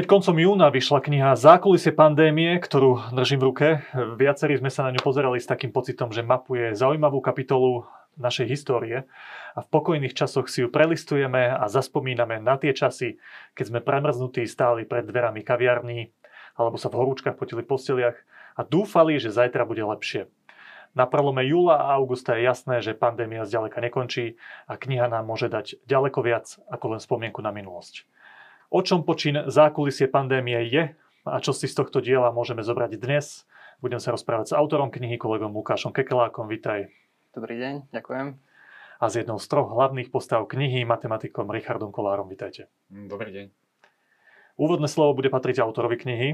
Keď koncom júna vyšla kniha Zákulisie pandémie, ktorú držím v ruke, viacerí sme sa na ňu pozerali s takým pocitom, že mapuje zaujímavú kapitolu našej histórie a v pokojných časoch si ju prelistujeme a zaspomíname na tie časy, keď sme premrznutí stáli pred dverami kaviarní alebo sa v horúčkach potili posteliach a dúfali, že zajtra bude lepšie. Na prelome júla a augusta je jasné, že pandémia zďaleka nekončí a kniha nám môže dať ďaleko viac ako len spomienku na minulosť. O čom počín zákulisie pandémie je a čo si z tohto diela môžeme zobrať dnes, budem sa rozprávať s autorom knihy, kolegom Lukášom Kekelákom. Vítaj. Dobrý deň, ďakujem. A s jednou z troch hlavných postav knihy, matematikom Richardom Kolárom. Vítajte. Mm, dobrý deň. Úvodné slovo bude patriť autorovi knihy.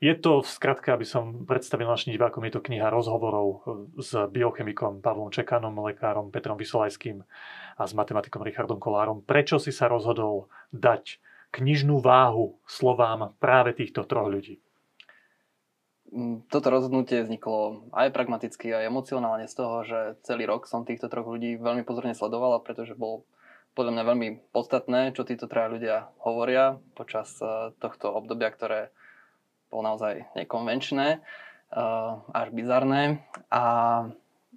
Je to, v skratke, aby som predstavil našim divákom, je to kniha rozhovorov s biochemikom Pavlom Čekanom, lekárom Petrom Vysolajským a s matematikom Richardom Kolárom. Prečo si sa rozhodol dať knižnú váhu slovám práve týchto troch ľudí? Mm, toto rozhodnutie vzniklo aj pragmaticky, aj emocionálne z toho, že celý rok som týchto troch ľudí veľmi pozorne sledovala, pretože bol podľa mňa veľmi podstatné, čo títo traja ľudia hovoria počas eh, tohto obdobia, ktoré bolo naozaj nekonvenčné, eh, až bizarné a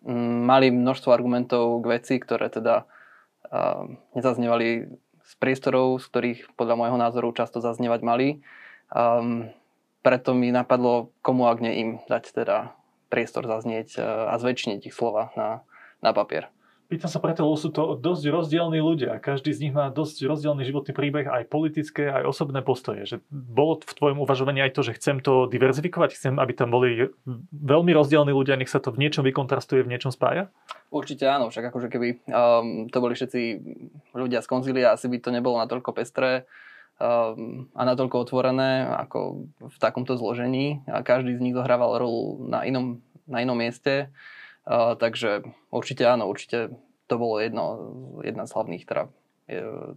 mm, mali množstvo argumentov k veci, ktoré teda eh, nezaznievali z priestorov, z ktorých podľa môjho názoru často zaznievať mali. Um, preto mi napadlo, komu ak nie im dať teda priestor zaznieť uh, a zväčšiniť ich slova na, na papier. Pýtam sa preto, lebo sú to dosť rozdielní ľudia. Každý z nich má dosť rozdielný životný príbeh, aj politické, aj osobné postoje. Že bolo v tvojom uvažovaní aj to, že chcem to diverzifikovať? Chcem, aby tam boli veľmi rozdielní ľudia, nech sa to v niečom vykontrastuje, v niečom spája? Určite áno, však akože keby um, to boli všetci ľudia z konzília, asi by to nebolo natoľko pestré um, a natoľko otvorené ako v takomto zložení. A každý z nich zohrával rolu na inom, na inom mieste. Uh, takže určite áno, určite to bolo jedno, jedna z hlavných teda,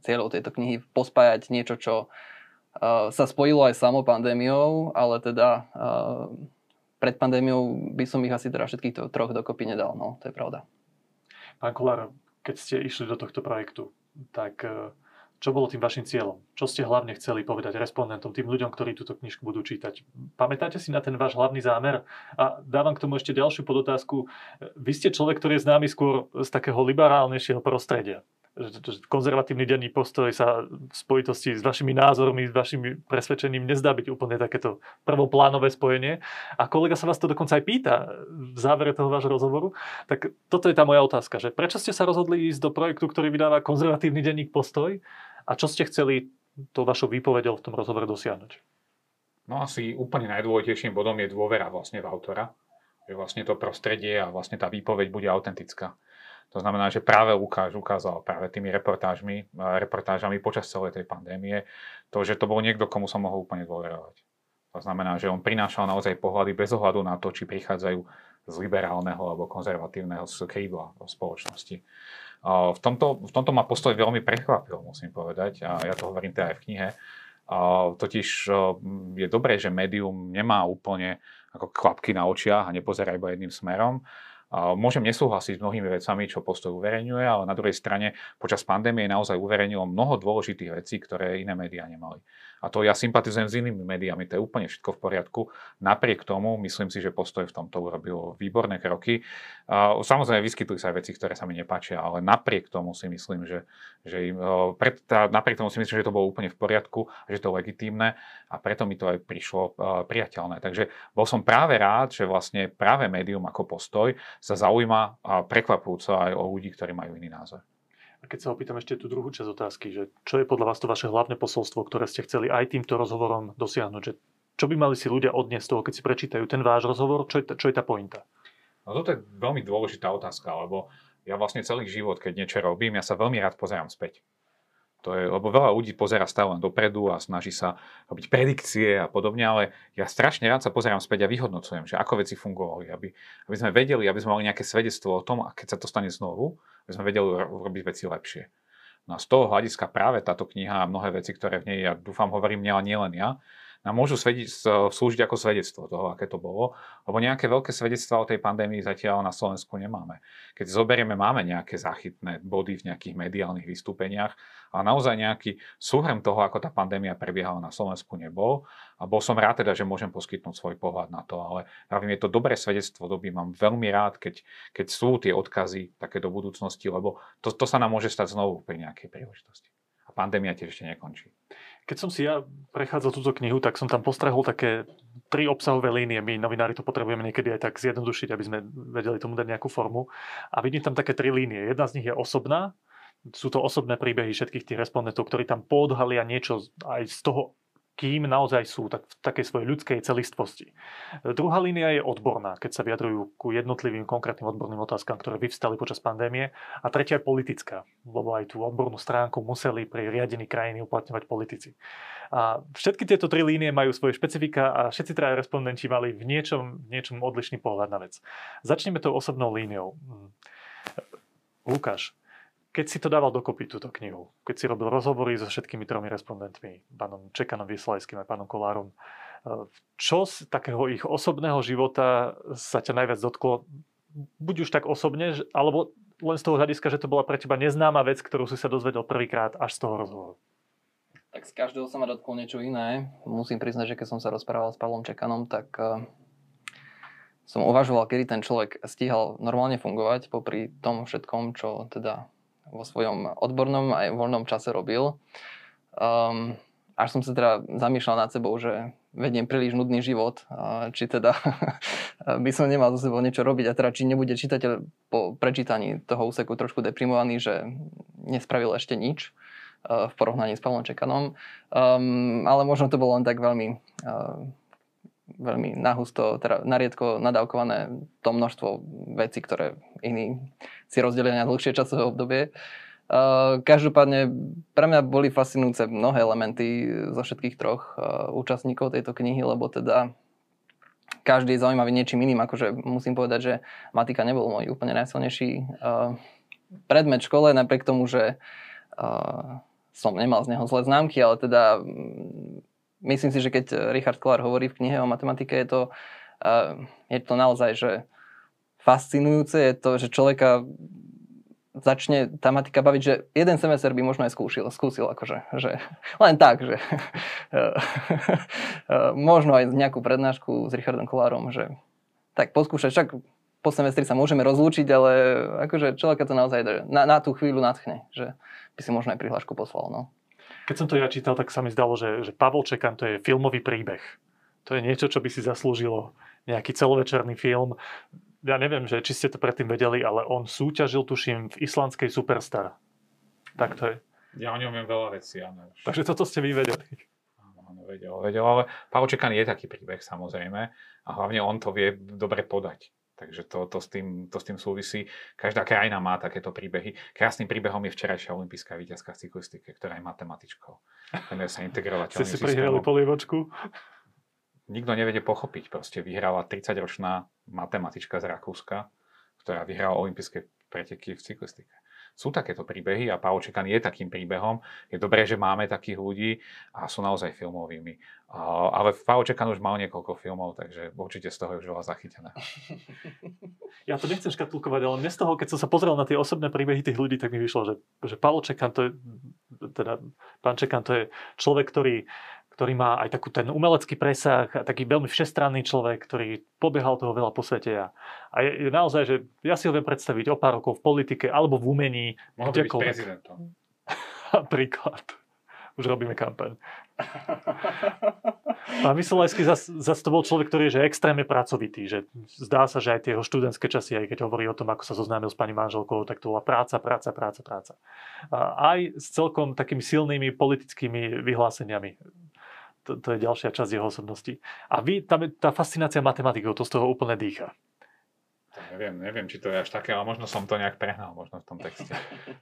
cieľov tejto knihy, pospájať niečo, čo uh, sa spojilo aj samo pandémiou, ale teda uh, pred pandémiou by som ich asi teda všetkých to, troch dokopy nedal, no to je pravda. Pán Kolár, keď ste išli do tohto projektu, tak uh, čo bolo tým vašim cieľom? Čo ste hlavne chceli povedať respondentom, tým ľuďom, ktorí túto knižku budú čítať? Pamätáte si na ten váš hlavný zámer? A dávam k tomu ešte ďalšiu podotázku. Vy ste človek, ktorý je známy skôr z takého liberálnejšieho prostredia konzervatívny denný postoj sa v spojitosti s vašimi názormi, s vašim presvedčením nezdá byť úplne takéto prvoplánové spojenie. A kolega sa vás to dokonca aj pýta v závere toho vášho rozhovoru. Tak toto je tá moja otázka, že prečo ste sa rozhodli ísť do projektu, ktorý vydáva konzervatívny denník postoj a čo ste chceli to vašou výpovedou v tom rozhovore dosiahnuť? No asi úplne najdôležitejším bodom je dôvera vlastne v autora. Že vlastne to prostredie a vlastne tá výpoveď bude autentická. To znamená, že práve Lukáš ukázal práve tými reportážmi, reportážami počas celej tej pandémie, to, že to bol niekto, komu som mohol úplne dôverovať. To znamená, že on prinášal naozaj pohľady bez ohľadu na to, či prichádzajú z liberálneho alebo konzervatívneho krídla spoločnosti. V tomto, v tomto ma postoj veľmi prekvapil, musím povedať, a ja to hovorím teda aj v knihe. Totiž je dobré, že médium nemá úplne ako klapky na očiach a nepozerá iba jedným smerom, Môžem nesúhlasiť s mnohými vecami, čo postoj uverejňuje, ale na druhej strane počas pandémie naozaj uverejnilo mnoho dôležitých vecí, ktoré iné médiá nemali. A to ja sympatizujem s inými médiami, to je úplne všetko v poriadku. Napriek tomu myslím si, že postoj v tomto urobil výborné kroky. Samozrejme vyskytujú sa aj veci, ktoré sa mi nepáčia, ale napriek tomu si myslím, že, že im, pred, napriek tomu si myslím, že to bolo úplne v poriadku, že to je legitímne a preto mi to aj prišlo priateľné. Takže bol som práve rád, že vlastne práve médium ako postoj sa zaujíma a prekvapujúco aj o ľudí, ktorí majú iný názor. A keď sa opýtam ešte tú druhú časť otázky, že čo je podľa vás to vaše hlavné posolstvo, ktoré ste chceli aj týmto rozhovorom dosiahnuť? Že čo by mali si ľudia odniesť z toho, keď si prečítajú ten váš rozhovor? Čo je, čo je tá pointa? No toto je veľmi dôležitá otázka, lebo ja vlastne celý život, keď niečo robím, ja sa veľmi rád pozerám späť. To je, lebo veľa ľudí pozera stále len dopredu a snaží sa robiť predikcie a podobne, ale ja strašne rád sa pozerám späť a vyhodnocujem, že ako veci fungovali, aby, aby sme vedeli, aby sme mali nejaké svedectvo o tom, a keď sa to stane znovu, aby sme vedeli robiť veci lepšie. No a z toho hľadiska práve táto kniha a mnohé veci, ktoré v nej, ja dúfam, hovorím nielen ja, nám môžu svediť, slúžiť ako svedectvo toho, aké to bolo, lebo nejaké veľké svedectvá o tej pandémii zatiaľ na Slovensku nemáme. Keď zoberieme, máme nejaké záchytné body v nejakých mediálnych vystúpeniach, ale naozaj nejaký súhrn toho, ako tá pandémia prebiehala na Slovensku nebol. A bol som rád teda, že môžem poskytnúť svoj pohľad na to, ale pravím, je to dobré svedectvo doby, mám veľmi rád, keď, keď sú tie odkazy také do budúcnosti, lebo to, to sa nám môže stať znovu pri nejakej príležitosti. A pandémia tiež ešte nekončí. Keď som si ja prechádzal túto knihu, tak som tam postrehol také tri obsahové línie. My novinári to potrebujeme niekedy aj tak zjednodušiť, aby sme vedeli tomu dať nejakú formu. A vidím tam také tri línie. Jedna z nich je osobná, sú to osobné príbehy všetkých tých respondentov, ktorí tam podhalia niečo aj z toho kým naozaj sú, tak v takej svojej ľudskej celistvosti. Druhá línia je odborná, keď sa vyjadrujú ku jednotlivým konkrétnym odborným otázkam, ktoré vyvstali počas pandémie. A tretia je politická, lebo aj tú odbornú stránku museli pri riadení krajiny uplatňovať politici. A všetky tieto tri línie majú svoje špecifika a všetci traja respondenti mali v niečom, niečom odlišný pohľad na vec. Začneme tou osobnou líniou. Lukáš, keď si to dával dokopy, túto knihu, keď si robil rozhovory so všetkými tromi respondentmi, pánom Čekanom Vyslajským a pánom Kolárom, eh, čo z takého ich osobného života sa ťa najviac dotklo, buď už tak osobne, alebo len z toho hľadiska, že to bola pre teba neznáma vec, ktorú si sa dozvedel prvýkrát až z toho rozhovoru? Tak z každého sa ma dotklo niečo iné. Musím priznať, že keď som sa rozprával s Pavlom Čekanom, tak uh, som uvažoval, kedy ten človek stíhal normálne fungovať popri tom všetkom, čo teda vo svojom odbornom aj voľnom čase robil. Um, až som sa teda zamýšľal nad sebou, že vediem príliš nudný život, či teda by som nemal so sebou niečo robiť a teda či nebude čitateľ po prečítaní toho úseku trošku deprimovaný, že nespravil ešte nič v porovnaní s Pavlom Čekanom. Um, ale možno to bolo len tak veľmi uh, veľmi nahusto, teda nariedko nadávkované to množstvo vecí, ktoré iní si rozdelili na dlhšie časové obdobie. Každopádne pre mňa boli fascinujúce mnohé elementy zo všetkých troch účastníkov tejto knihy, lebo teda každý je zaujímavý niečím iným. Akože musím povedať, že matika nebol môj úplne najsilnejší uh, predmet v škole, napriek tomu, že som nemal z neho zlé známky, ale teda myslím si, že keď Richard Klar hovorí v knihe o matematike, je to, je to naozaj, že fascinujúce je to, že človeka začne tá matika baviť, že jeden semester by možno aj skúšil, skúsil akože, že len tak, že možno aj nejakú prednášku s Richardom Kolárom, že tak poskúšať, však po semestri sa môžeme rozlúčiť, ale akože človeka to naozaj na, na tú chvíľu natchne, že by si možno aj prihlášku poslal. No. Keď som to ja čítal, tak sa mi zdalo, že, že Pavol Čekan to je filmový príbeh. To je niečo, čo by si zaslúžilo nejaký celovečerný film. Ja neviem, že či ste to predtým vedeli, ale on súťažil, tuším, v islandskej Superstar. Tak to je. Ja o ňom viem veľa vecí, áno. Takže toto ste vy vedeli. Áno, vedel, vedel, ale Čekan je taký príbeh samozrejme a hlavne on to vie dobre podať. Takže to, to, s tým, to s tým súvisí. Každá krajina má takéto príbehy. Krásnym príbehom je včerajšia olimpijská víťazka v cyklistike, ktorá je matematičkou. Venuje sa integrovať. Ste si prihrali polievočku? Nikto nevede pochopiť. Proste vyhrala 30-ročná matematička z Rakúska, ktorá vyhrala olympijské preteky v cyklistike sú takéto príbehy a Paolo Čekan je takým príbehom. Je dobré, že máme takých ľudí a sú naozaj filmovými. Ale Paolo Čekan už mal niekoľko filmov, takže určite z toho je už veľa zachytené. Ja to nechcem škatulkovať, ale mne z toho, keď som sa pozrel na tie osobné príbehy tých ľudí, tak mi vyšlo, že, že Paolo Čekan to je, teda pán Čekan to je človek, ktorý ktorý má aj takú ten umelecký presah, a taký veľmi všestranný človek, ktorý pobiehal toho veľa po svete. A, a je, je naozaj, že ja si ho viem predstaviť o pár rokov v politike alebo v umení. Mohol by byť prezidentom. Príklad. Už robíme kampaň. A Myslelajský zase zas to bol človek, ktorý je že extrémne pracovitý. Že zdá sa, že aj tie jeho študentské časy, aj keď hovorí o tom, ako sa zoznámil s pani manželkou, tak to bola práca, práca, práca, práca. A aj s celkom takými silnými politickými vyhláseniami to, to je ďalšia časť jeho osobnosti. A vy, tam je tá fascinácia matematikou, to z toho úplne dýcha. Neviem, neviem, či to je až také, ale možno som to nejak prehnal možno v tom texte.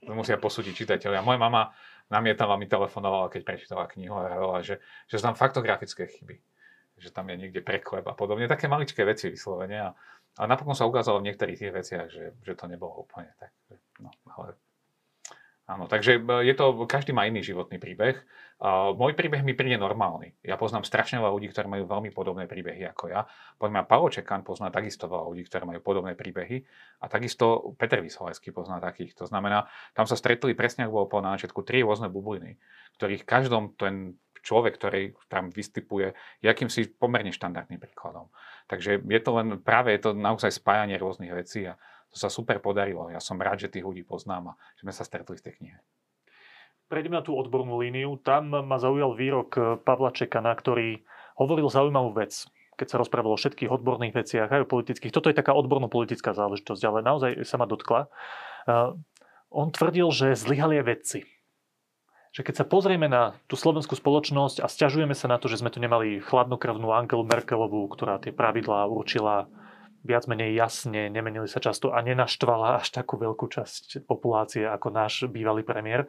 To musia posúdiť čitateľia. Moja mama namietala, mi telefonovala, keď prečítala knihu a hovorila, že, že znam faktografické chyby. Že tam je niekde preklep a podobne. Také maličké veci vyslovene. A, ale napokon sa ukázalo v niektorých tých veciach, že, že to nebolo úplne tak. No, ale Áno, takže e, je to, každý má iný životný príbeh. Môj príbeh mi príde normálny. Ja poznám strašne veľa ľudí, ktorí majú veľmi podobné príbehy ako ja. Poďme, Paolo Čekan pozná takisto veľa ľudí, ktorí majú podobné príbehy. A takisto Peter Vysolajský pozná takých. To znamená, tam sa stretli presne, ako bolo po náčiatku, tri rôzne bubliny, ktorých každom ten človek, ktorý tam vystupuje, je akýmsi pomerne štandardným príkladom. Takže je to len, práve je to naozaj spájanie rôznych vecí a to sa super podarilo. Ja som rád, že tých ľudí poznám a že sme sa stretli v tej knihe. Prejdeme na tú odbornú líniu. Tam ma zaujal výrok eh, Pavla Čekana, ktorý hovoril zaujímavú vec keď sa rozprávalo o všetkých odborných veciach, aj o politických. Toto je taká odborno-politická záležitosť, ale naozaj sa ma dotkla. Eh, on tvrdil, že zlyhali aj vedci že keď sa pozrieme na tú slovenskú spoločnosť a stiažujeme sa na to, že sme tu nemali chladnokrvnú Angelu Merkelovú, ktorá tie pravidlá určila viac menej jasne, nemenili sa často a nenaštvala až takú veľkú časť populácie ako náš bývalý premiér.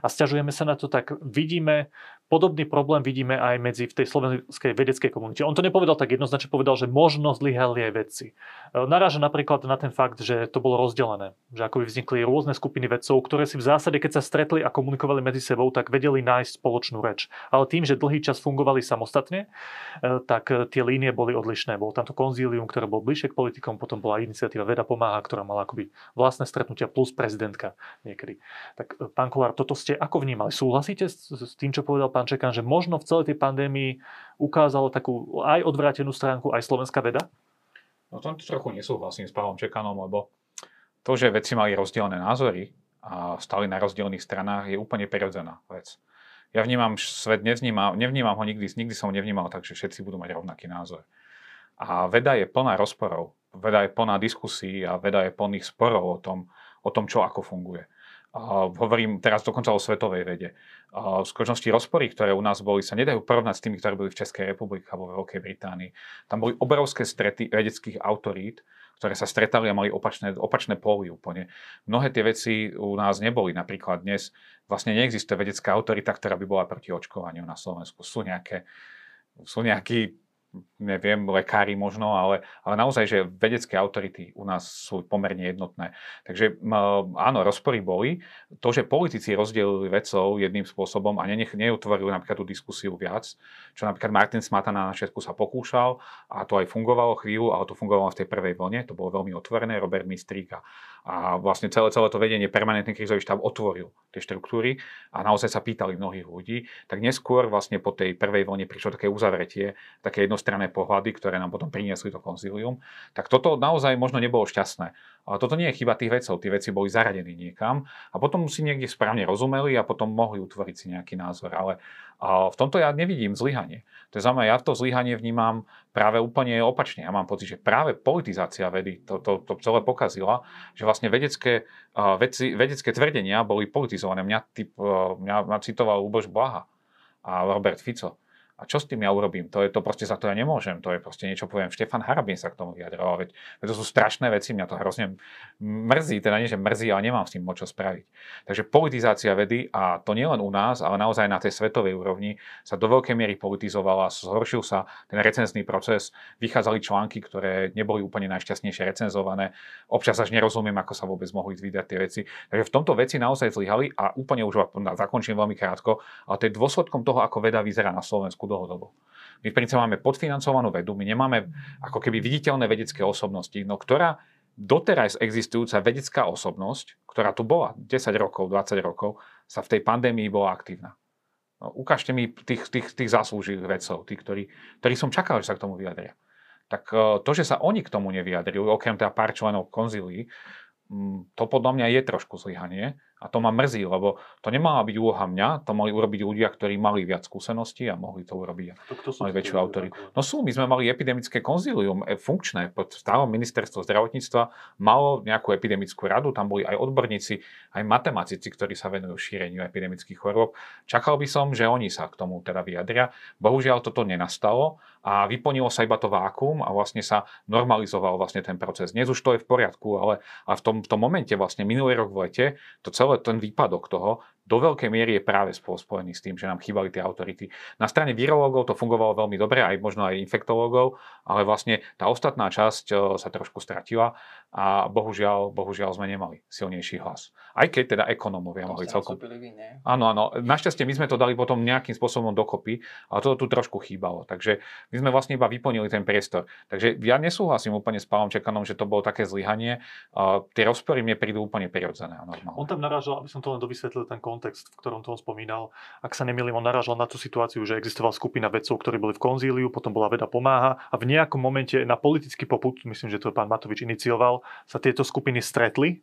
A stiažujeme sa na to, tak vidíme Podobný problém vidíme aj medzi v tej slovenskej vedeckej komunite. On to nepovedal tak jednoznačne, povedal, že možno zlyhali aj vedci. E, naráža napríklad na ten fakt, že to bolo rozdelené. Že ako by vznikli rôzne skupiny vedcov, ktoré si v zásade, keď sa stretli a komunikovali medzi sebou, tak vedeli nájsť spoločnú reč. Ale tým, že dlhý čas fungovali samostatne, e, tak tie línie boli odlišné. Bolo tamto konzílium, ktoré bol bližšie k politikom, potom bola iniciatíva Veda pomáha, ktorá mala akoby vlastné stretnutia plus prezidentka niekedy. Tak e, pán Kolár, toto ste ako vnímali? Súhlasíte s tým, čo povedal pán Čekan, že možno v celej tej pandémii ukázalo takú aj odvrátenú stránku aj slovenská veda? No to trochu nesúhlasím s Pavlom Čekanom, lebo to, že vedci mali rozdielne názory a stali na rozdielných stranách, je úplne prirodzená vec. Ja vnímam svet, nevnímam, nevnímam ho nikdy, nikdy som ho nevnímal, takže všetci budú mať rovnaký názor. A veda je plná rozporov, veda je plná diskusí a veda je plných sporov o tom, o tom, čo ako funguje. Hovorím teraz dokonca o svetovej vede. V skutočnosti rozpory, ktoré u nás boli, sa nedajú porovnať s tými, ktoré boli v Českej republike alebo v Veľkej Británii. Tam boli obrovské strety vedeckých autorít, ktoré sa stretali a mali opačné, opačné póly úplne. Mnohé tie veci u nás neboli. Napríklad dnes vlastne neexistuje vedecká autorita, ktorá by bola proti očkovaniu na Slovensku. Sú nejaké sú nejakí neviem, lekári možno, ale, ale naozaj, že vedecké autority u nás sú pomerne jednotné. Takže áno, rozpory boli. To, že politici rozdielili vecov jedným spôsobom a nenech, neutvorili napríklad tú diskusiu viac, čo napríklad Martin Smata na začiatku sa pokúšal a to aj fungovalo chvíľu, ale to fungovalo v tej prvej vlne, to bolo veľmi otvorené, Robert Mistrík a vlastne celé, celé to vedenie permanentný krizový štáb otvoril tie štruktúry a naozaj sa pýtali mnohých ľudí, tak neskôr vlastne po tej prvej vlne prišlo také uzavretie, také jedno jednostranné pohľady, ktoré nám potom priniesli to konzílium, tak toto naozaj možno nebolo šťastné. Ale toto nie je chyba tých vecov, tie veci boli zaradení niekam a potom si niekde správne rozumeli a potom mohli utvoriť si nejaký názor. Ale v tomto ja nevidím zlyhanie. To znamená, ja to zlyhanie vnímam práve úplne opačne. Ja mám pocit, že práve politizácia vedy to, to, to celé pokazila, že vlastne vedecké, veci, vedecké tvrdenia boli politizované. Mňa, typ, mňa, mňa citoval Luboš Blaha a Robert Fico a čo s tým ja urobím? To je to proste za to ja nemôžem. To je proste niečo, poviem, Štefan Harabin sa k tomu vyjadroval. Veď, veď to sú strašné veci, mňa to hrozne mrzí, teda nie, že mrzí, ale nemám s tým moc čo spraviť. Takže politizácia vedy, a to nielen u nás, ale naozaj na tej svetovej úrovni, sa do veľkej miery politizovala, zhoršil sa ten recenzný proces, vychádzali články, ktoré neboli úplne najšťastnejšie recenzované. Občas až nerozumiem, ako sa vôbec mohli vydať tie veci. Takže v tomto veci naozaj zlyhali a úplne už zakončím veľmi krátko, ale to je dôsledkom toho, ako veda vyzerá na Slovensku Slovensku dlhodobo. My v princípe máme podfinancovanú vedu, my nemáme ako keby viditeľné vedecké osobnosti, no ktorá doteraz existujúca vedecká osobnosť, ktorá tu bola 10 rokov, 20 rokov, sa v tej pandémii bola aktívna. No, ukážte mi tých, tých, tých zaslúžilých vedcov, tých, ktorí, ktorí som čakal, že sa k tomu vyjadria. Tak e, to, že sa oni k tomu nevyjadrili, okrem teda pár členov konzílii, mm, to podľa mňa je trošku zlyhanie. A to ma mrzí, lebo to nemala byť úloha mňa, to mali urobiť ľudia, ktorí mali viac skúseností a mohli to urobiť. To, kto mali väčšiu autoritu. No sú, my sme mali epidemické konzílium e, funkčné. Pod stálom ministerstvo zdravotníctva malo nejakú epidemickú radu, tam boli aj odborníci, aj matematici, ktorí sa venujú šíreniu epidemických chorôb. Čakal by som, že oni sa k tomu teda vyjadria. Bohužiaľ toto nenastalo a vyplnilo sa iba to vákum a vlastne sa normalizoval vlastne ten proces. Dnes už to je v poriadku, ale, ale v, tom, v tom momente vlastne minulý rok v lete to celé ten výpadok toho do veľkej miery je práve spojený s tým, že nám chýbali tie autority. Na strane virológov to fungovalo veľmi dobre, aj možno aj infektológov, ale vlastne tá ostatná časť e, sa trošku stratila a bohužiaľ, bohužiaľ sme nemali silnejší hlas. Aj keď teda ekonómovia mohli celkom... Vy, áno, áno. Našťastie my sme to dali potom nejakým spôsobom dokopy, ale toto tu trošku chýbalo. Takže my sme vlastne iba vyplnili ten priestor. Takže ja nesúhlasím úplne s Pavlom Čekanom, že to bolo také zlyhanie. Uh, tie rozpory mne prídu úplne prirodzené a normálne. On tam narážal, aby som to len dovysvetlil, ten kontext, v ktorom to on spomínal. Ak sa nemýlim, on narážal na tú situáciu, že existovala skupina vedcov, ktorí boli v konzíliu, potom bola veda pomáha a v nejakom momente na politický poput, myslím, že to pán Matovič inicioval, sa tieto skupiny stretli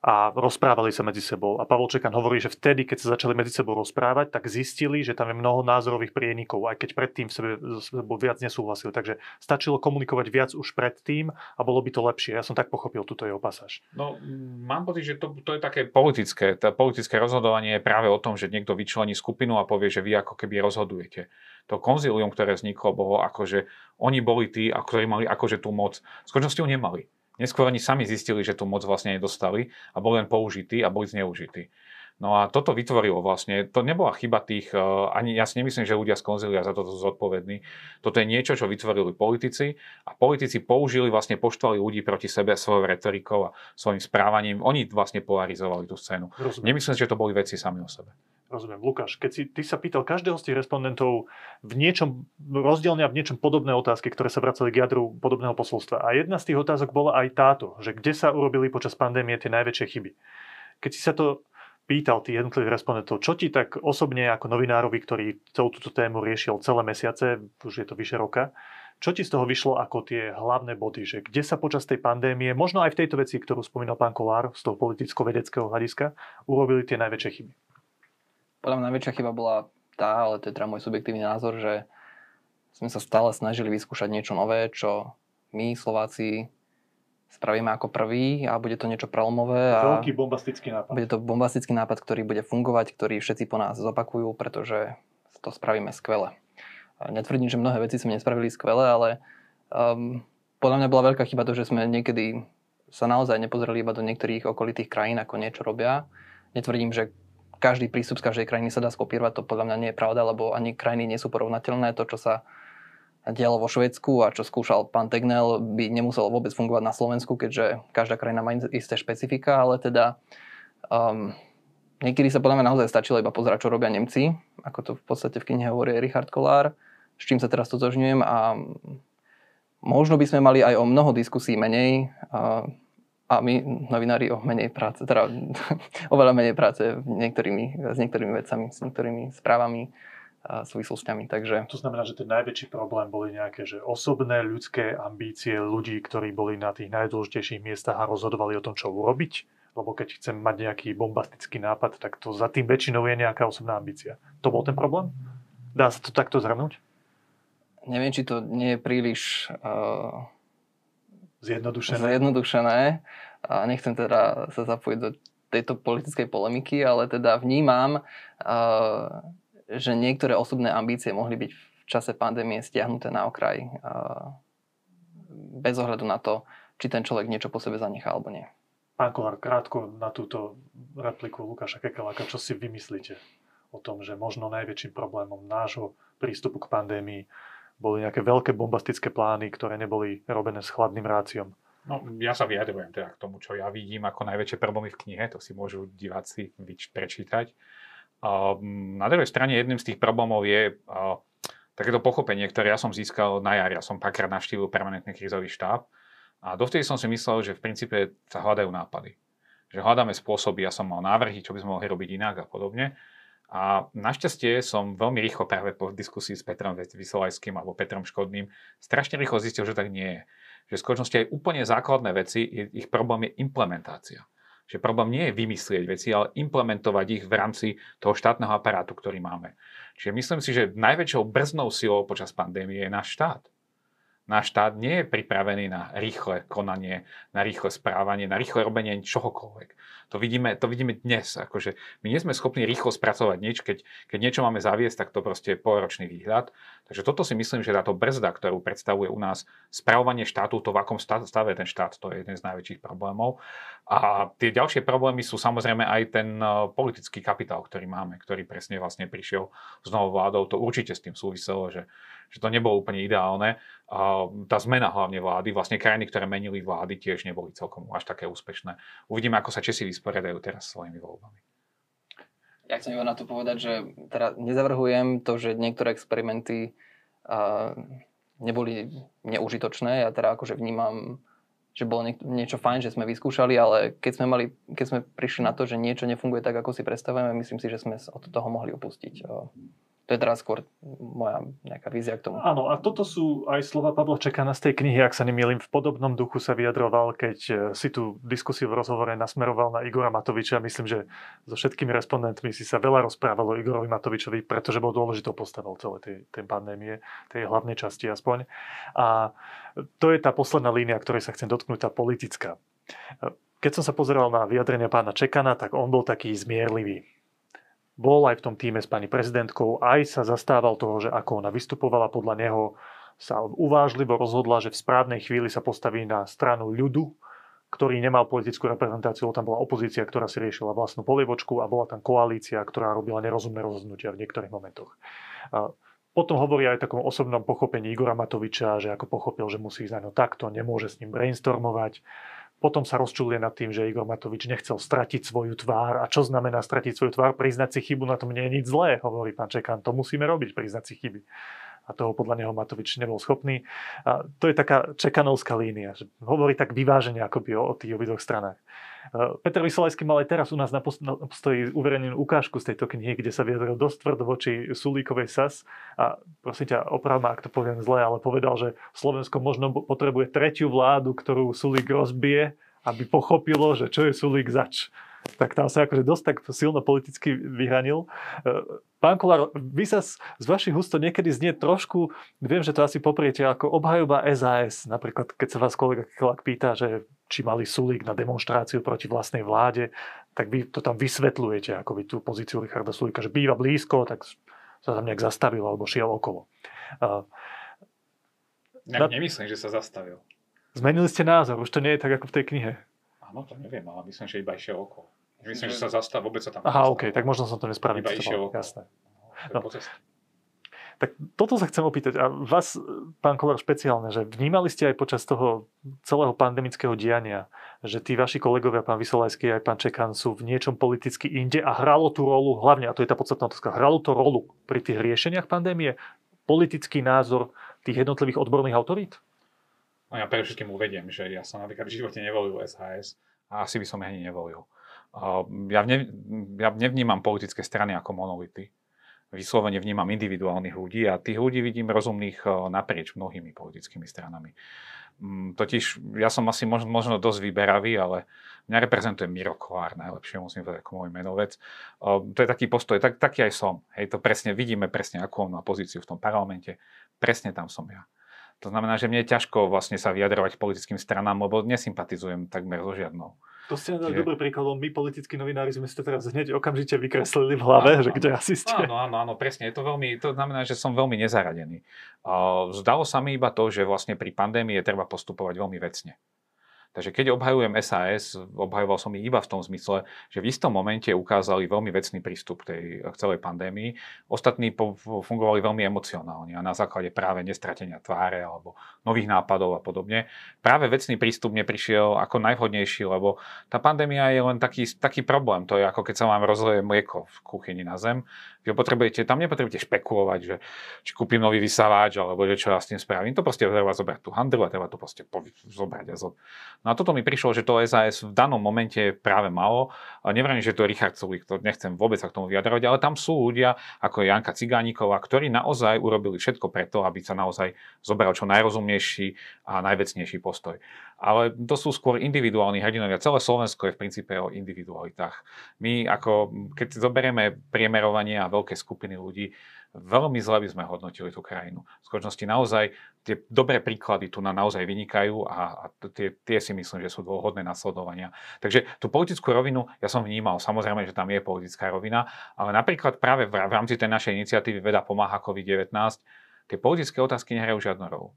a rozprávali sa medzi sebou. A Pavol Čekan hovorí, že vtedy, keď sa začali medzi sebou rozprávať, tak zistili, že tam je mnoho názorových prienikov, aj keď predtým v sebe, sebou viac nesúhlasili. Takže stačilo komunikovať viac už predtým a bolo by to lepšie. Ja som tak pochopil túto jeho pasáž. No, mám pocit, že to, to je také politické. Tá politické rozhodovanie je práve o tom, že niekto vyčlení skupinu a povie, že vy ako keby rozhodujete. To konzílium, ktoré vzniklo, bolo ako, že oni boli tí, ktorí mali akože tú moc. V skutočnosti ju nemali Neskôr oni sami zistili, že tú moc vlastne nedostali a boli len použití a boli zneužití. No a toto vytvorilo vlastne, to nebola chyba tých, eh, ani ja si nemyslím, že ľudia z konzília za toto sú zodpovední. Toto je niečo, čo vytvorili politici a politici použili, vlastne poštvali ľudí proti sebe svojou retorikou a svojim správaním. Oni vlastne polarizovali tú scénu. Rozumiem. Nemyslím, že to boli veci sami o sebe. Rozumiem. Lukáš, keď si ty sa pýtal každého z tých respondentov v niečom rozdielne a v niečom podobné otázky, ktoré sa vracali k jadru podobného posolstva. A jedna z tých otázok bola aj táto, že kde sa urobili počas pandémie tie najväčšie chyby. Keď si sa to pýtal tých jednotlivých respondentov, čo ti tak osobne ako novinárovi, ktorý celú túto tému riešil celé mesiace, už je to vyše roka, čo ti z toho vyšlo ako tie hlavné body, že kde sa počas tej pandémie, možno aj v tejto veci, ktorú spomínal pán Kolár z toho politicko-vedeckého hľadiska, urobili tie najväčšie chyby? Podľa mňa najväčšia chyba bola tá, ale to je teda môj subjektívny názor, že sme sa stále snažili vyskúšať niečo nové, čo my Slováci spravíme ako prvý a bude to niečo prelomové. A Veľký bombastický nápad. Bude to bombastický nápad, ktorý bude fungovať, ktorý všetci po nás zopakujú, pretože to spravíme skvele. Netvrdím, že mnohé veci sme nespravili skvele, ale um, podľa mňa bola veľká chyba to, že sme niekedy sa naozaj nepozreli iba do niektorých okolitých krajín, ako niečo robia. Netvrdím, že každý prístup z každej krajiny sa dá skopírovať, to podľa mňa nie je pravda, lebo ani krajiny nie sú porovnateľné. To, čo sa dialo vo Švedsku a čo skúšal pán Tegnell, by nemuselo vôbec fungovať na Slovensku, keďže každá krajina má isté špecifika, ale teda um, niekedy sa podľa mňa naozaj stačilo iba pozerať, čo robia Nemci, ako to v podstate v knihe hovorí Richard Kolár, s čím sa teraz totožňujem a možno by sme mali aj o mnoho diskusí menej. Uh, a my novinári o menej práce, teda oveľa menej práce niektorými, s niektorými vecami, s niektorými správami a súvislostiami. Takže... To znamená, že ten najväčší problém boli nejaké že osobné ľudské ambície ľudí, ktorí boli na tých najdôležitejších miestach a rozhodovali o tom, čo urobiť? Lebo keď chcem mať nejaký bombastický nápad, tak to za tým väčšinou je nejaká osobná ambícia. To bol ten problém? Dá sa to takto zhrnúť? Neviem, či to nie je príliš uh Zjednodušené. Zjednodušené. A nechcem teda sa zapojiť do tejto politickej polemiky, ale teda vnímam, že niektoré osobné ambície mohli byť v čase pandémie stiahnuté na okraj bez ohľadu na to, či ten človek niečo po sebe zanechá alebo nie. Pán Kolár, krátko na túto repliku Lukáša Kekeláka, čo si vymyslíte o tom, že možno najväčším problémom nášho prístupu k pandémii boli nejaké veľké bombastické plány, ktoré neboli robené s chladným ráciom. No, ja sa vyjadrujem teda k tomu, čo ja vidím ako najväčšie problémy v knihe, to si môžu diváci prečítať. Na druhej strane jedným z tých problémov je takéto pochopenie, ktoré ja som získal na jar. Ja som párkrát navštívil permanentný krízový štáb a dovtedy som si myslel, že v princípe sa hľadajú nápady. Že hľadáme spôsoby, ja som mal návrhy, čo by sme mohli robiť inak a podobne. A našťastie som veľmi rýchlo práve po diskusii s Petrom Vysolajským alebo Petrom Škodným strašne rýchlo zistil, že tak nie je. Že v skutočnosti aj úplne základné veci, ich problém je implementácia. Že problém nie je vymyslieť veci, ale implementovať ich v rámci toho štátneho aparátu, ktorý máme. Čiže myslím si, že najväčšou brznou silou počas pandémie je náš štát. náš štát nie je pripravený na rýchle konanie, na rýchle správanie, na rýchle robenie čohokoľvek. To vidíme, to vidíme dnes. Akože my nie sme schopní rýchlo spracovať nič, keď, keď niečo máme zaviesť, tak to proste je polročný výhľad. Takže toto si myslím, že táto brzda, ktorú predstavuje u nás spravovanie štátu, to v akom stave ten štát, to je jeden z najväčších problémov. A tie ďalšie problémy sú samozrejme aj ten eh, politický kapitál, ktorý máme, ktorý presne vlastne prišiel s novou vládou. To určite s tým súviselo, že že to nebolo úplne ideálne. A tá zmena hlavne vlády, vlastne krajiny, ktoré menili vlády, tiež neboli celkom až také úspešné. Uvidíme, ako sa Česi vysporiadajú teraz svojimi voľbami. Ja chcem iba na to povedať, že teda nezavrhujem to, že niektoré experimenty uh, neboli neužitočné. Ja teda akože vnímam, že bolo niečo fajn, že sme vyskúšali, ale keď sme, mali, keď sme prišli na to, že niečo nefunguje tak, ako si predstavujeme, myslím si, že sme od toho mohli opustiť. To je teraz skôr moja nejaká vízia k tomu. Áno, a toto sú aj slova Pavla Čekana z tej knihy, ak sa nemýlim, v podobnom duchu sa vyjadroval, keď e, si tú diskusiu v rozhovore nasmeroval na Igora Matoviča. Myslím, že so všetkými respondentmi si sa veľa rozprávalo Igorovi Matovičovi, pretože bol dôležitou postavou celé tej, tej pandémie, tej hlavnej časti aspoň. A to je tá posledná línia, ktorej sa chcem dotknúť, tá politická. E, keď som sa pozeral na vyjadrenia pána Čekana, tak on bol taký zmierlivý bol aj v tom týme s pani prezidentkou, aj sa zastával toho, že ako ona vystupovala podľa neho, sa uvážlivo rozhodla, že v správnej chvíli sa postaví na stranu ľudu, ktorý nemal politickú reprezentáciu, tam bola opozícia, ktorá si riešila vlastnú polievočku a bola tam koalícia, ktorá robila nerozumné rozhodnutia v niektorých momentoch. Potom hovorí aj o takom osobnom pochopení Igora Matoviča, že ako pochopil, že musí ísť na takto, nemôže s ním brainstormovať. Potom sa rozčuluje nad tým, že Igor Matovič nechcel stratiť svoju tvár. A čo znamená stratiť svoju tvár? Priznať si chybu, na tom nie je nič zlé, hovorí pán Čekan. To musíme robiť, priznať si chyby. A toho podľa neho Matovič nebol schopný. A to je taká čekanovská línia. Že hovorí tak vyvážene akoby o, o tých obidvoch stranách. Peter Vysolajský mal aj teraz u nás na postoji uverejnenú ukážku z tejto knihy, kde sa vyjadril dosť tvrdo voči Sulíkovej SAS a prosím ťa, oprav ak to poviem zle, ale povedal, že Slovensko možno potrebuje tretiu vládu, ktorú Sulík rozbije, aby pochopilo, že čo je Sulík zač tak tam sa akože dosť tak silno politicky vyhranil. E, pán Kolár, vy sa z, z vašich úst niekedy znie trošku, viem, že to asi popriete ako obhajoba SAS. Napríklad, keď sa vás kolega Kelak pýta, že či mali Sulík na demonstráciu proti vlastnej vláde, tak vy to tam vysvetľujete, ako vy tú pozíciu Richarda Sulíka, že býva blízko, tak sa tam nejak zastavil alebo šiel okolo. Uh, ja na... nemyslím, že sa zastavil. Zmenili ste názor, už to nie je tak ako v tej knihe. Áno, to neviem, ale myslím, že iba išiel okolo. Myslím, že sa zastav, vôbec sa tam Aha, OK, tak možno som to nespravil. Iba išiel okolo. Jasné. No, tak toto sa chcem opýtať. A vás, pán Kolár, špeciálne, že vnímali ste aj počas toho celého pandemického diania, že tí vaši kolegovia, pán Vysolajský aj pán Čekan, sú v niečom politicky inde a hralo tú rolu, hlavne, a to je tá podstatná otázka, hralo to rolu pri tých riešeniach pandémie politický názor tých jednotlivých odborných autorít? No ja pre všetkým uvediem, že ja som napríklad v živote nevolil SHS a asi by som ani nevolil. Ja, ne, ja nevnímam politické strany ako monolity. Vyslovene vnímam individuálnych ľudí a tých ľudí vidím rozumných naprieč mnohými politickými stranami. Mm, totiž ja som asi možno, možno dosť vyberavý, ale mňa reprezentuje Miro Kolár najlepšie, musím povedať ako môj menovec. To je taký postoj, tak, taký aj som. Hej, to presne, vidíme presne, akú on má pozíciu v tom parlamente. Presne tam som ja. To znamená, že mne je ťažko vlastne sa vyjadrovať politickým stranám, lebo nesympatizujem takmer so žiadnou. To ste dali Čiže... dobrý príklad, my politickí novinári sme si to teraz hneď okamžite vykreslili v hlave, áno, že kde asi ste. Áno, áno, áno, presne. Je to, veľmi, to znamená, že som veľmi nezaradený. Zdalo sa mi iba to, že vlastne pri pandémii je treba postupovať veľmi vecne. Takže keď obhajujem SAS, obhajoval som ich iba v tom zmysle, že v istom momente ukázali veľmi vecný prístup k tej k celej pandémii. Ostatní fungovali veľmi emocionálne a na základe práve nestratenia tváre alebo nových nápadov a podobne. Práve vecný prístup neprišiel ako najvhodnejší, lebo tá pandémia je len taký, taký problém. To je ako keď sa vám rozleje mlieko v kuchyni na zem vy potrebujete, tam nepotrebujete špekulovať, že či kúpim nový vysávač, alebo že čo ja s tým spravím. To proste treba zobrať tú handru a treba to proste zobrať. A zo... No a toto mi prišlo, že to SAS v danom momente práve malo. A že to je Richard Sulik, to nechcem vôbec sa k tomu vyjadrovať, ale tam sú ľudia ako Janka Cigániková, ktorí naozaj urobili všetko preto, aby sa naozaj zobral čo najrozumnejší a najvecnejší postoj ale to sú skôr individuálni hrdinovia. Celé Slovensko je v princípe o individualitách. My ako, keď zoberieme priemerovanie a veľké skupiny ľudí, veľmi zle by sme hodnotili tú krajinu. V skutočnosti naozaj tie dobré príklady tu na naozaj vynikajú a, a tie, tie si myslím, že sú dôhodné nasledovania. Takže tú politickú rovinu ja som vnímal, samozrejme, že tam je politická rovina, ale napríklad práve v, v rámci tej našej iniciatívy Veda pomáha COVID-19 tie politické otázky nehrajú žiadnu rolu.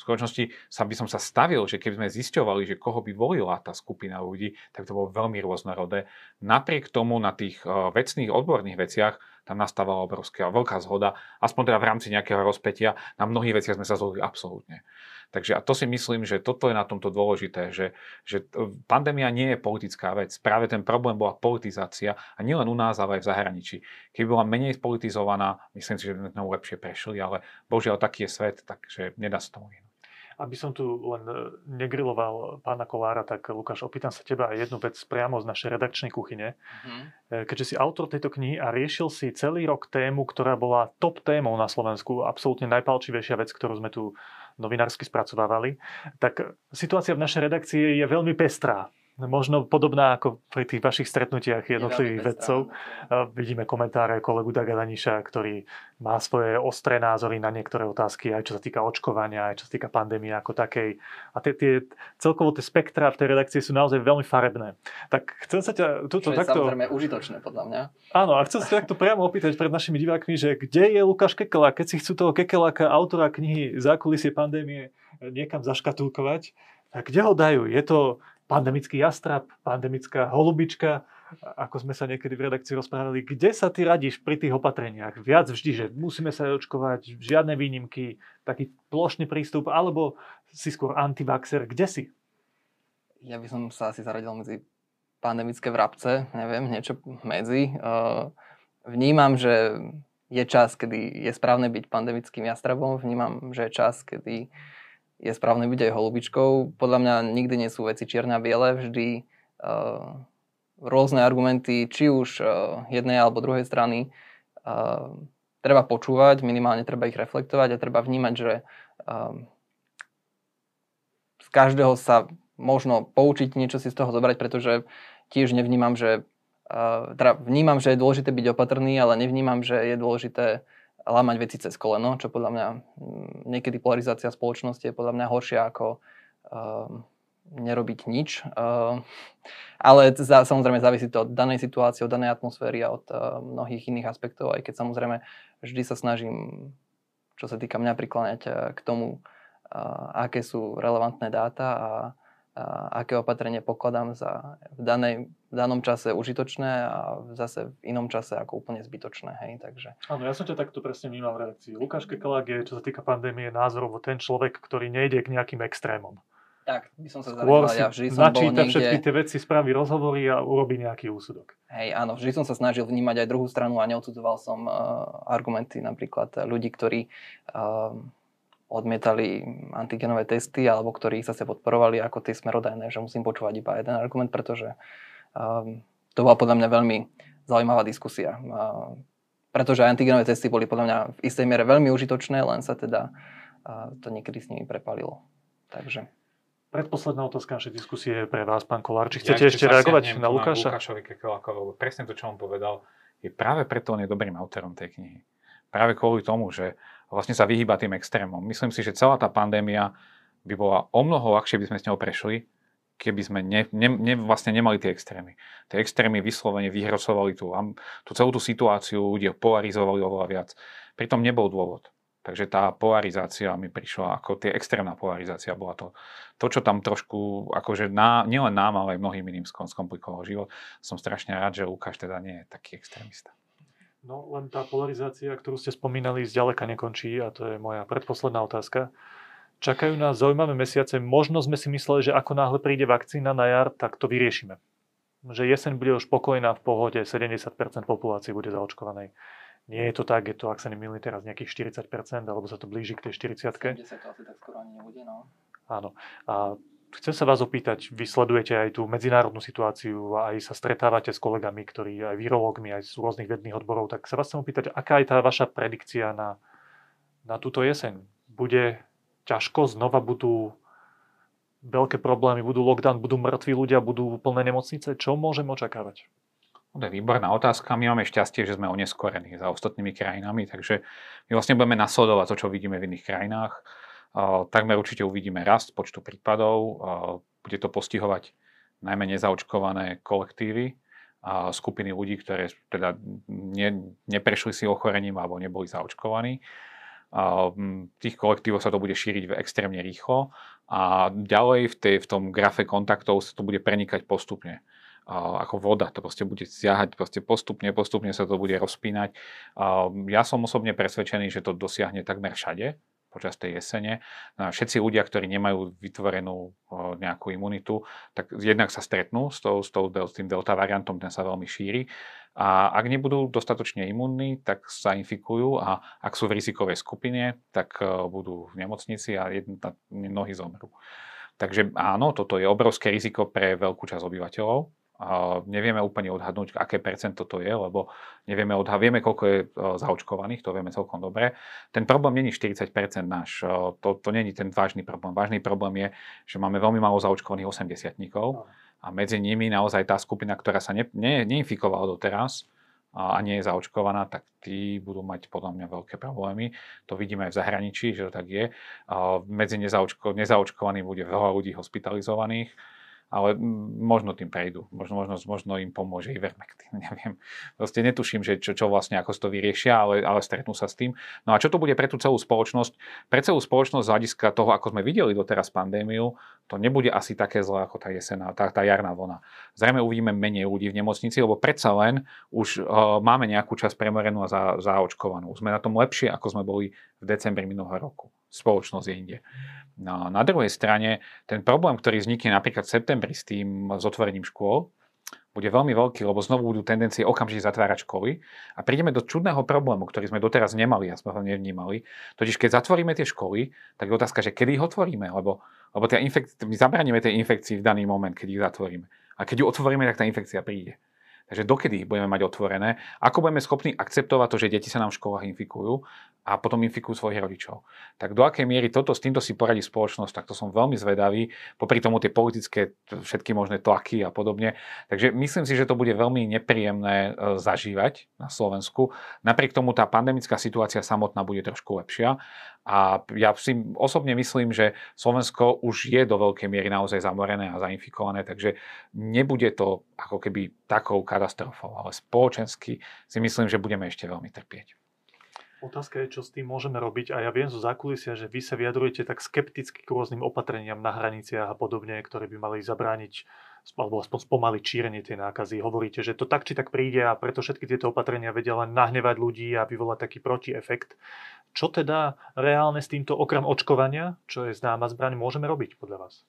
Skutočnosti sa by som sa stavil, že keby sme zisťovali, že koho by volila tá skupina ľudí, tak to bolo veľmi rôznorodé. Napriek tomu na tých uh, vecných, odborných veciach tam nastávala obrovská veľká zhoda, aspoň teda v rámci nejakého rozpetia. Na mnohých veciach sme sa zhodli absolútne. Takže a to si myslím, že toto je na tomto dôležité, že, že pandémia nie je politická vec. Práve ten problém bola politizácia a nielen u nás, ale aj v zahraničí. Keby bola menej politizovaná, myslím si, že by sme lepšie prešli, ale božiaľ taký je svet, takže nedá sa tomu vyhnúť. Aby som tu len e, negriloval pána Kolára, tak Lukáš, opýtam sa teba jednu vec priamo z našej redakčnej kuchyne. Mm-hmm. Keďže si autor tejto knihy a riešil si celý rok tému, ktorá bola top témou na Slovensku, absolútne najpalčivejšia vec, ktorú sme tu novinársky spracovávali, tak situácia v našej redakcii je veľmi pestrá možno podobná ako pri tých vašich stretnutiach jednotlivých vedcov. Vidíme komentáre kolegu Daga Daniša, ktorý má svoje ostré názory na niektoré otázky, aj čo sa týka očkovania, aj čo sa týka pandémie ako takej. A tie, tie celkovo tie spektra v tej redakcii sú naozaj veľmi farebné. Tak chcem sa ťa tuto čo takto... samozrejme užitočné podľa mňa. Áno, a chcem sa ťa takto priamo opýtať pred našimi divákmi, že kde je Lukáš Kekela, keď si chcú toho Kekeláka, autora knihy Zákulisie pandémie, niekam zaškatulkovať, a kde ho dajú? Je to pandemický jastrab, pandemická holubička, ako sme sa niekedy v redakcii rozprávali, kde sa ty radíš pri tých opatreniach? Viac vždy, že musíme sa očkovať, žiadne výnimky, taký plošný prístup, alebo si skôr antivaxer, kde si? Ja by som sa asi zaradil medzi pandemické vrabce, neviem, niečo medzi. Vnímam, že je čas, kedy je správne byť pandemickým jastrabom, vnímam, že je čas, kedy je správne byť aj holubičkou. Podľa mňa nikdy nie sú veci čierne a biele, vždy uh, rôzne argumenty, či už uh, jednej alebo druhej strany, uh, treba počúvať, minimálne treba ich reflektovať a treba vnímať, že uh, z každého sa možno poučiť, niečo si z toho zobrať, pretože tiež nevnímam, že uh, teda vnímam, že je dôležité byť opatrný, ale nevnímam, že je dôležité lámať veci cez koleno, čo podľa mňa niekedy polarizácia spoločnosti je podľa mňa horšia ako uh, nerobiť nič. Uh, ale za, samozrejme závisí to od danej situácie, od danej atmosféry a od uh, mnohých iných aspektov, aj keď samozrejme vždy sa snažím, čo sa týka mňa, prikláňať uh, k tomu, uh, aké sú relevantné dáta a aké opatrenie pokladám za v, danej, v danom čase užitočné a zase v inom čase ako úplne zbytočné. Hej, takže... Áno, ja som ťa takto presne vnímal v reakcii. Lukáš Kekelák je, čo sa týka pandémie, názorovo ten človek, ktorý nejde k nejakým extrémom. Tak, by som sa zavedal, ja vždy som bol niekde... všetky tie veci, spraví rozhovory a urobí nejaký úsudok. Hej, áno, vždy som sa snažil vnímať aj druhú stranu a neodsudzoval som uh, argumenty napríklad ľudí, ktorí uh, odmietali antigenové testy alebo ktorí ich zase podporovali ako tie smerodajné, že musím počúvať iba jeden argument, pretože um, to bola podľa mňa veľmi zaujímavá diskusia. Uh, pretože antigenové testy boli podľa mňa v istej miere veľmi užitočné, len sa teda uh, to niekedy s nimi prepalilo. Takže... Predposledná otázka našej diskusie je pre vás, pán Kolár. Či chcete ja ešte reagovať na Lukáša? Lukášovi Kekelákovi, presne to, čo on povedal, je práve preto on je dobrým autorom tej knihy. Práve kvôli tomu, že vlastne sa vyhýba tým extrémom. Myslím si, že celá tá pandémia by bola o mnoho ľahšie, by sme s ňou prešli, keby sme ne, ne, ne, vlastne nemali tie extrémy. Tie extrémy vyslovene vyhrocovali tú, tú celú tú situáciu, ľudia polarizovali oveľa viac. Pritom nebol dôvod. Takže tá polarizácia mi prišla, ako tie extrémna polarizácia bola to, to čo tam trošku, akože ná, nielen nám, ale aj mnohým iným skomplikovalo život. Som strašne rád, že Lukáš teda nie je taký extrémista. No len tá polarizácia, ktorú ste spomínali, zďaleka nekončí a to je moja predposledná otázka. Čakajú nás zaujímavé mesiace. Možno sme si mysleli, že ako náhle príde vakcína na jar, tak to vyriešime. Že jeseň bude už spokojná, v pohode, 70% populácie bude zaočkovanej. Nie je to tak, je to, ak sa nemýlim teraz, nejakých 40%, alebo sa to blíži k tej 40 70 to asi tak skoro ani nebude, no. Áno. A Chcem sa vás opýtať, vy sledujete aj tú medzinárodnú situáciu, aj sa stretávate s kolegami, ktorí aj virológmi, aj z rôznych vedných odborov, tak sa vás chcem opýtať, aká je tá vaša predikcia na, na túto jeseň? Bude ťažko, znova budú veľké problémy, budú lockdown, budú mŕtvi ľudia, budú plné nemocnice? Čo môžeme očakávať? To je výborná otázka. My máme šťastie, že sme oneskorení za ostatnými krajinami, takže my vlastne budeme nasledovať to, čo vidíme v iných krajinách. Takmer určite uvidíme rast počtu prípadov. Bude to postihovať najmä nezaočkované kolektívy a skupiny ľudí, ktoré teda ne, neprešli si ochorením alebo neboli zaočkovaní. A tých kolektívov sa to bude šíriť extrémne rýchlo a ďalej v, tej, v tom grafe kontaktov sa to bude prenikať postupne ako voda, to proste bude siahať proste postupne, postupne sa to bude rozpínať. Ja som osobne presvedčený, že to dosiahne takmer všade počas tej jesene. No všetci ľudia, ktorí nemajú vytvorenú nejakú imunitu, tak jednak sa stretnú s, tou, s, tou, s tým delta variantom, ten sa veľmi šíri. A ak nebudú dostatočne imunní, tak sa infikujú a ak sú v rizikovej skupine, tak budú v nemocnici a jedna, mnohí zomrú. Takže áno, toto je obrovské riziko pre veľkú časť obyvateľov, nevieme úplne odhadnúť, aké percento to je, lebo nevieme odhadnúť, vieme, koľko je e, zaočkovaných, to vieme celkom dobre. Ten problém není 40% náš, e, to, to není ten vážny problém. Vážny problém je, že máme veľmi málo zaočkovaných 80 a medzi nimi naozaj tá skupina, ktorá sa ne, ne, neinfikovala doteraz, a nie je zaočkovaná, tak tí budú mať podľa mňa veľké problémy. To vidíme aj v zahraničí, že to tak je. Medzi nezaočko, nezaočkovaných bude veľa ľudí hospitalizovaných ale možno tým prejdú. Možno, možno, možno im pomôže Ivermectin, neviem. Proste netuším, že čo, čo vlastne, ako to vyriešia, ale, ale stretnú sa s tým. No a čo to bude pre tú celú spoločnosť? Pre celú spoločnosť z hľadiska toho, ako sme videli doteraz pandémiu, to nebude asi také zlé ako tá jesená, tá, tá jarná vlna. Zrejme uvidíme menej ľudí v nemocnici, lebo predsa len už uh, máme nejakú časť premorenú a za, zaočkovanú. Sme na tom lepšie, ako sme boli v decembri minulého roku. Spoločnosť je inde. No, na druhej strane, ten problém, ktorý vznikne napríklad v septembri s tým s otvorením škôl, bude veľmi veľký, lebo znovu budú tendencie okamžite zatvárať školy a prídeme do čudného problému, ktorý sme doteraz nemali a sme ho nevnímali. Totiž keď zatvoríme tie školy, tak je otázka, že kedy ich otvoríme, lebo, lebo infek- my zabraníme tej infekcii v daný moment, keď ich zatvoríme. A keď ju otvoríme, tak tá infekcia príde. Takže dokedy budeme mať otvorené? Ako budeme schopní akceptovať to, že deti sa nám v školách infikujú a potom infikujú svojich rodičov? Tak do akej miery toto, s týmto si poradí spoločnosť, tak to som veľmi zvedavý. Popri tomu tie politické všetky možné tlaky a podobne. Takže myslím si, že to bude veľmi nepríjemné e, zažívať na Slovensku. Napriek tomu tá pandemická situácia samotná bude trošku lepšia a ja si osobne myslím, že Slovensko už je do veľkej miery naozaj zamorené a zainfikované, takže nebude to ako keby takou katastrofou, ale spoločensky si myslím, že budeme ešte veľmi trpieť. Otázka je, čo s tým môžeme robiť a ja viem zo zákulisia, že vy sa vyjadrujete tak skepticky k rôznym opatreniam na hraniciach a podobne, ktoré by mali zabrániť alebo aspoň spomaliť šírenie tej nákazy. Hovoríte, že to tak či tak príde a preto všetky tieto opatrenia vedia len nahnevať ľudí a vyvolať taký protiefekt. Čo teda reálne s týmto okrem očkovania, čo je známa zbraň, môžeme robiť podľa vás?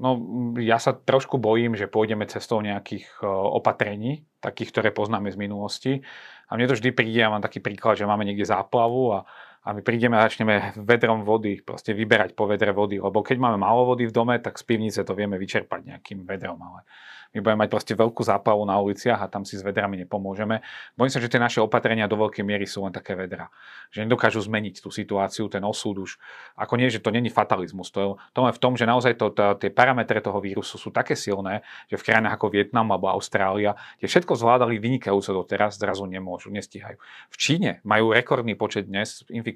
No, ja sa trošku bojím, že pôjdeme cestou nejakých opatrení, takých, ktoré poznáme z minulosti. A mne to vždy príde, ja mám taký príklad, že máme niekde záplavu a a my prídeme a začneme vedrom vody, proste vyberať po vedre vody, lebo keď máme málo vody v dome, tak z pivnice to vieme vyčerpať nejakým vedrom, ale my budeme mať proste veľkú zápalu na uliciach a tam si s vedrami nepomôžeme. Bojím sa, že tie naše opatrenia do veľkej miery sú len také vedra. Že nedokážu zmeniť tú situáciu, ten osud už. Ako nie, že to není fatalizmus. To je, to je v tom, že naozaj to, to, tie parametre toho vírusu sú také silné, že v krajinách ako Vietnam alebo Austrália, tie všetko zvládali vynikajúco doteraz, zrazu nemôžu, nestíhajú. V Číne majú rekordný počet dnes infikovaných.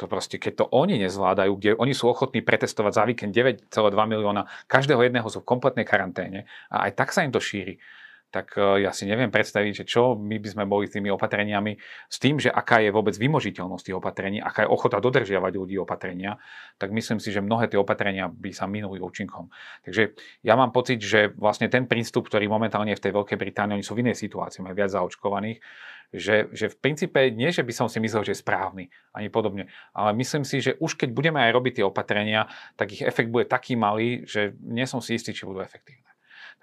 To proste, keď to oni nezvládajú, kde oni sú ochotní pretestovať za víkend 9,2 milióna, každého jedného sú v kompletnej karanténe a aj tak sa im to šíri tak e, ja si neviem predstaviť, že čo my by sme boli tými opatreniami s tým, že aká je vôbec vymožiteľnosť tých opatrení, aká je ochota dodržiavať ľudí opatrenia, tak myslím si, že mnohé tie opatrenia by sa minuli účinkom. Takže ja mám pocit, že vlastne ten prístup, ktorý momentálne je v tej Veľkej Británii, oni sú v inej situácii, majú viac zaočkovaných, že, že v princípe nie, že by som si myslel, že je správny, ani podobne, ale myslím si, že už keď budeme aj robiť tie opatrenia, tak ich efekt bude taký malý, že nie som si istý, či budú efektívne.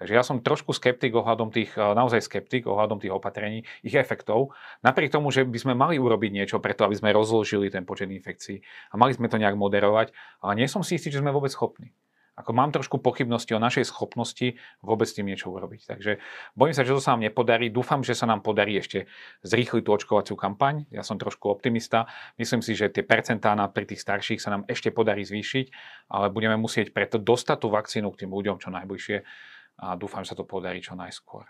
Takže ja som trošku skeptik ohľadom tých, naozaj skeptik ohľadom tých opatrení, ich efektov, napriek tomu, že by sme mali urobiť niečo preto, aby sme rozložili ten počet infekcií a mali sme to nejak moderovať, ale nie som si istý, že sme vôbec schopní. Ako mám trošku pochybnosti o našej schopnosti vôbec s tým niečo urobiť. Takže bojím sa, že to sa nám nepodarí. Dúfam, že sa nám podarí ešte zrýchliť tú očkovaciu kampaň. Ja som trošku optimista. Myslím si, že tie percentá pri tých starších sa nám ešte podarí zvýšiť, ale budeme musieť preto dostať tú vakcínu k tým ľuďom čo najbližšie a dúfam, že sa to podarí čo najskôr.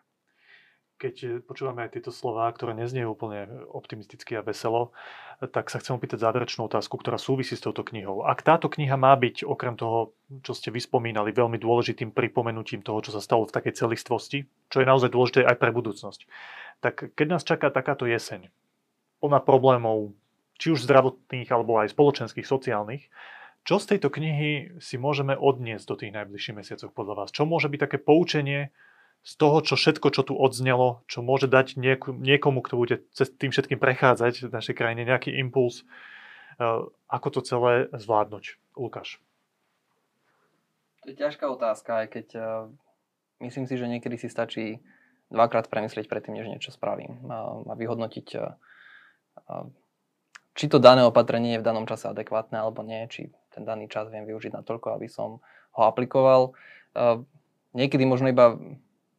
keď počúvame aj tieto slová, ktoré nezniejú úplne optimisticky a veselo, tak sa chcem opýtať záverečnú otázku, ktorá súvisí s touto knihou. Ak táto kniha má byť, okrem toho, čo ste vyspomínali, veľmi dôležitým pripomenutím toho, čo sa stalo v takej celistvosti, čo je naozaj dôležité aj pre budúcnosť, tak keď nás čaká takáto jeseň, plná problémov, či už zdravotných, alebo aj spoločenských, sociálnych, čo z tejto knihy si môžeme odniesť do tých najbližších mesiacoch podľa vás? Čo môže byť také poučenie, z toho, čo všetko, čo tu odznelo, čo môže dať nieku, niekomu, kto bude cez tým všetkým prechádzať v našej krajine, nejaký impuls, uh, ako to celé zvládnuť. Lukáš. To je ťažká otázka, aj keď uh, myslím si, že niekedy si stačí dvakrát premyslieť predtým, než niečo spravím a, vyhodnotiť, uh, či to dané opatrenie je v danom čase adekvátne alebo nie, či ten daný čas viem využiť na toľko, aby som ho aplikoval. Uh, niekedy možno iba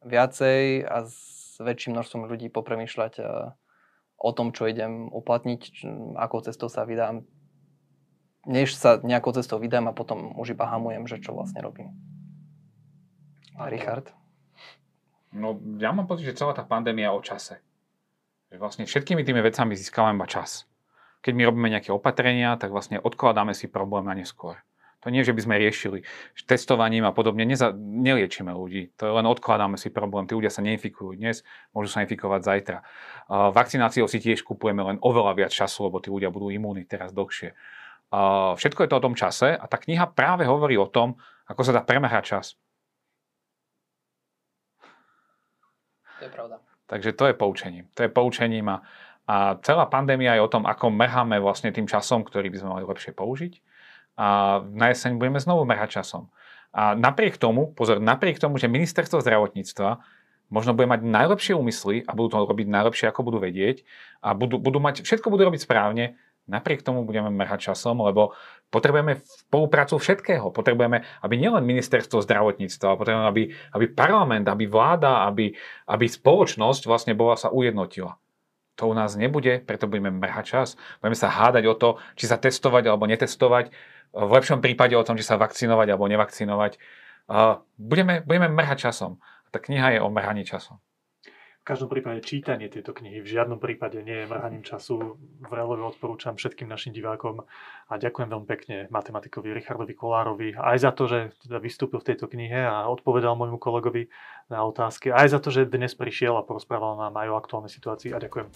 viacej a s väčším množstvom ľudí popremýšľať eh, o tom, čo idem uplatniť, akou cestou sa vydám, než sa nejakou cestou vydám a potom už iba hamujem, že čo vlastne robím. A Richard? No, ja mám pocit, že celá tá pandémia o čase. Že vlastne všetkými tými vecami získavame iba čas. Keď my robíme nejaké opatrenia, tak vlastne odkladáme si problém na neskôr. To nie, že by sme riešili testovaním a podobne. Neza, neliečíme ľudí. To len odkladáme si problém. Tí ľudia sa neinfikujú dnes, môžu sa infikovať zajtra. Uh, vakcináciou si tiež kupujeme len oveľa viac času, lebo tí ľudia budú imúni teraz dlhšie. Uh, všetko je to o tom čase a tá kniha práve hovorí o tom, ako sa dá premerať čas. To je pravda. Takže to je poučením. To je poučením a, a celá pandémia je o tom, ako merháme vlastne tým časom, ktorý by sme mali lepšie použiť a na jeseň budeme znovu merať časom. A napriek tomu, pozor, napriek tomu, že ministerstvo zdravotníctva možno bude mať najlepšie úmysly a budú to robiť najlepšie, ako budú vedieť a budú, budú mať, všetko budú robiť správne, napriek tomu budeme merať časom, lebo potrebujeme spoluprácu všetkého. Potrebujeme, aby nielen ministerstvo zdravotníctva, potrebujeme, aby, aby parlament, aby vláda, aby, aby spoločnosť vlastne bola sa ujednotila. To u nás nebude, preto budeme merať čas. Budeme sa hádať o to, či sa testovať alebo netestovať v lepšom prípade o tom, či sa vakcinovať alebo nevakcinovať. Budeme, budeme mrhať časom. Tá kniha je o mrhaní časom. V každom prípade čítanie tejto knihy v žiadnom prípade nie je mrhaním času. Vrelo odporúčam všetkým našim divákom a ďakujem veľmi pekne matematikovi Richardovi Kolárovi aj za to, že teda vystúpil v tejto knihe a odpovedal môjmu kolegovi na otázky, aj za to, že dnes prišiel a porozprával nám aj o aktuálnej situácii a ďakujem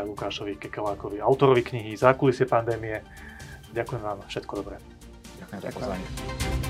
aj Lukášovi Kekelákovi, autorovi knihy Zákulisie pandémie. Ďakujem vám, všetko dobré. Ďakujem za pozvanie.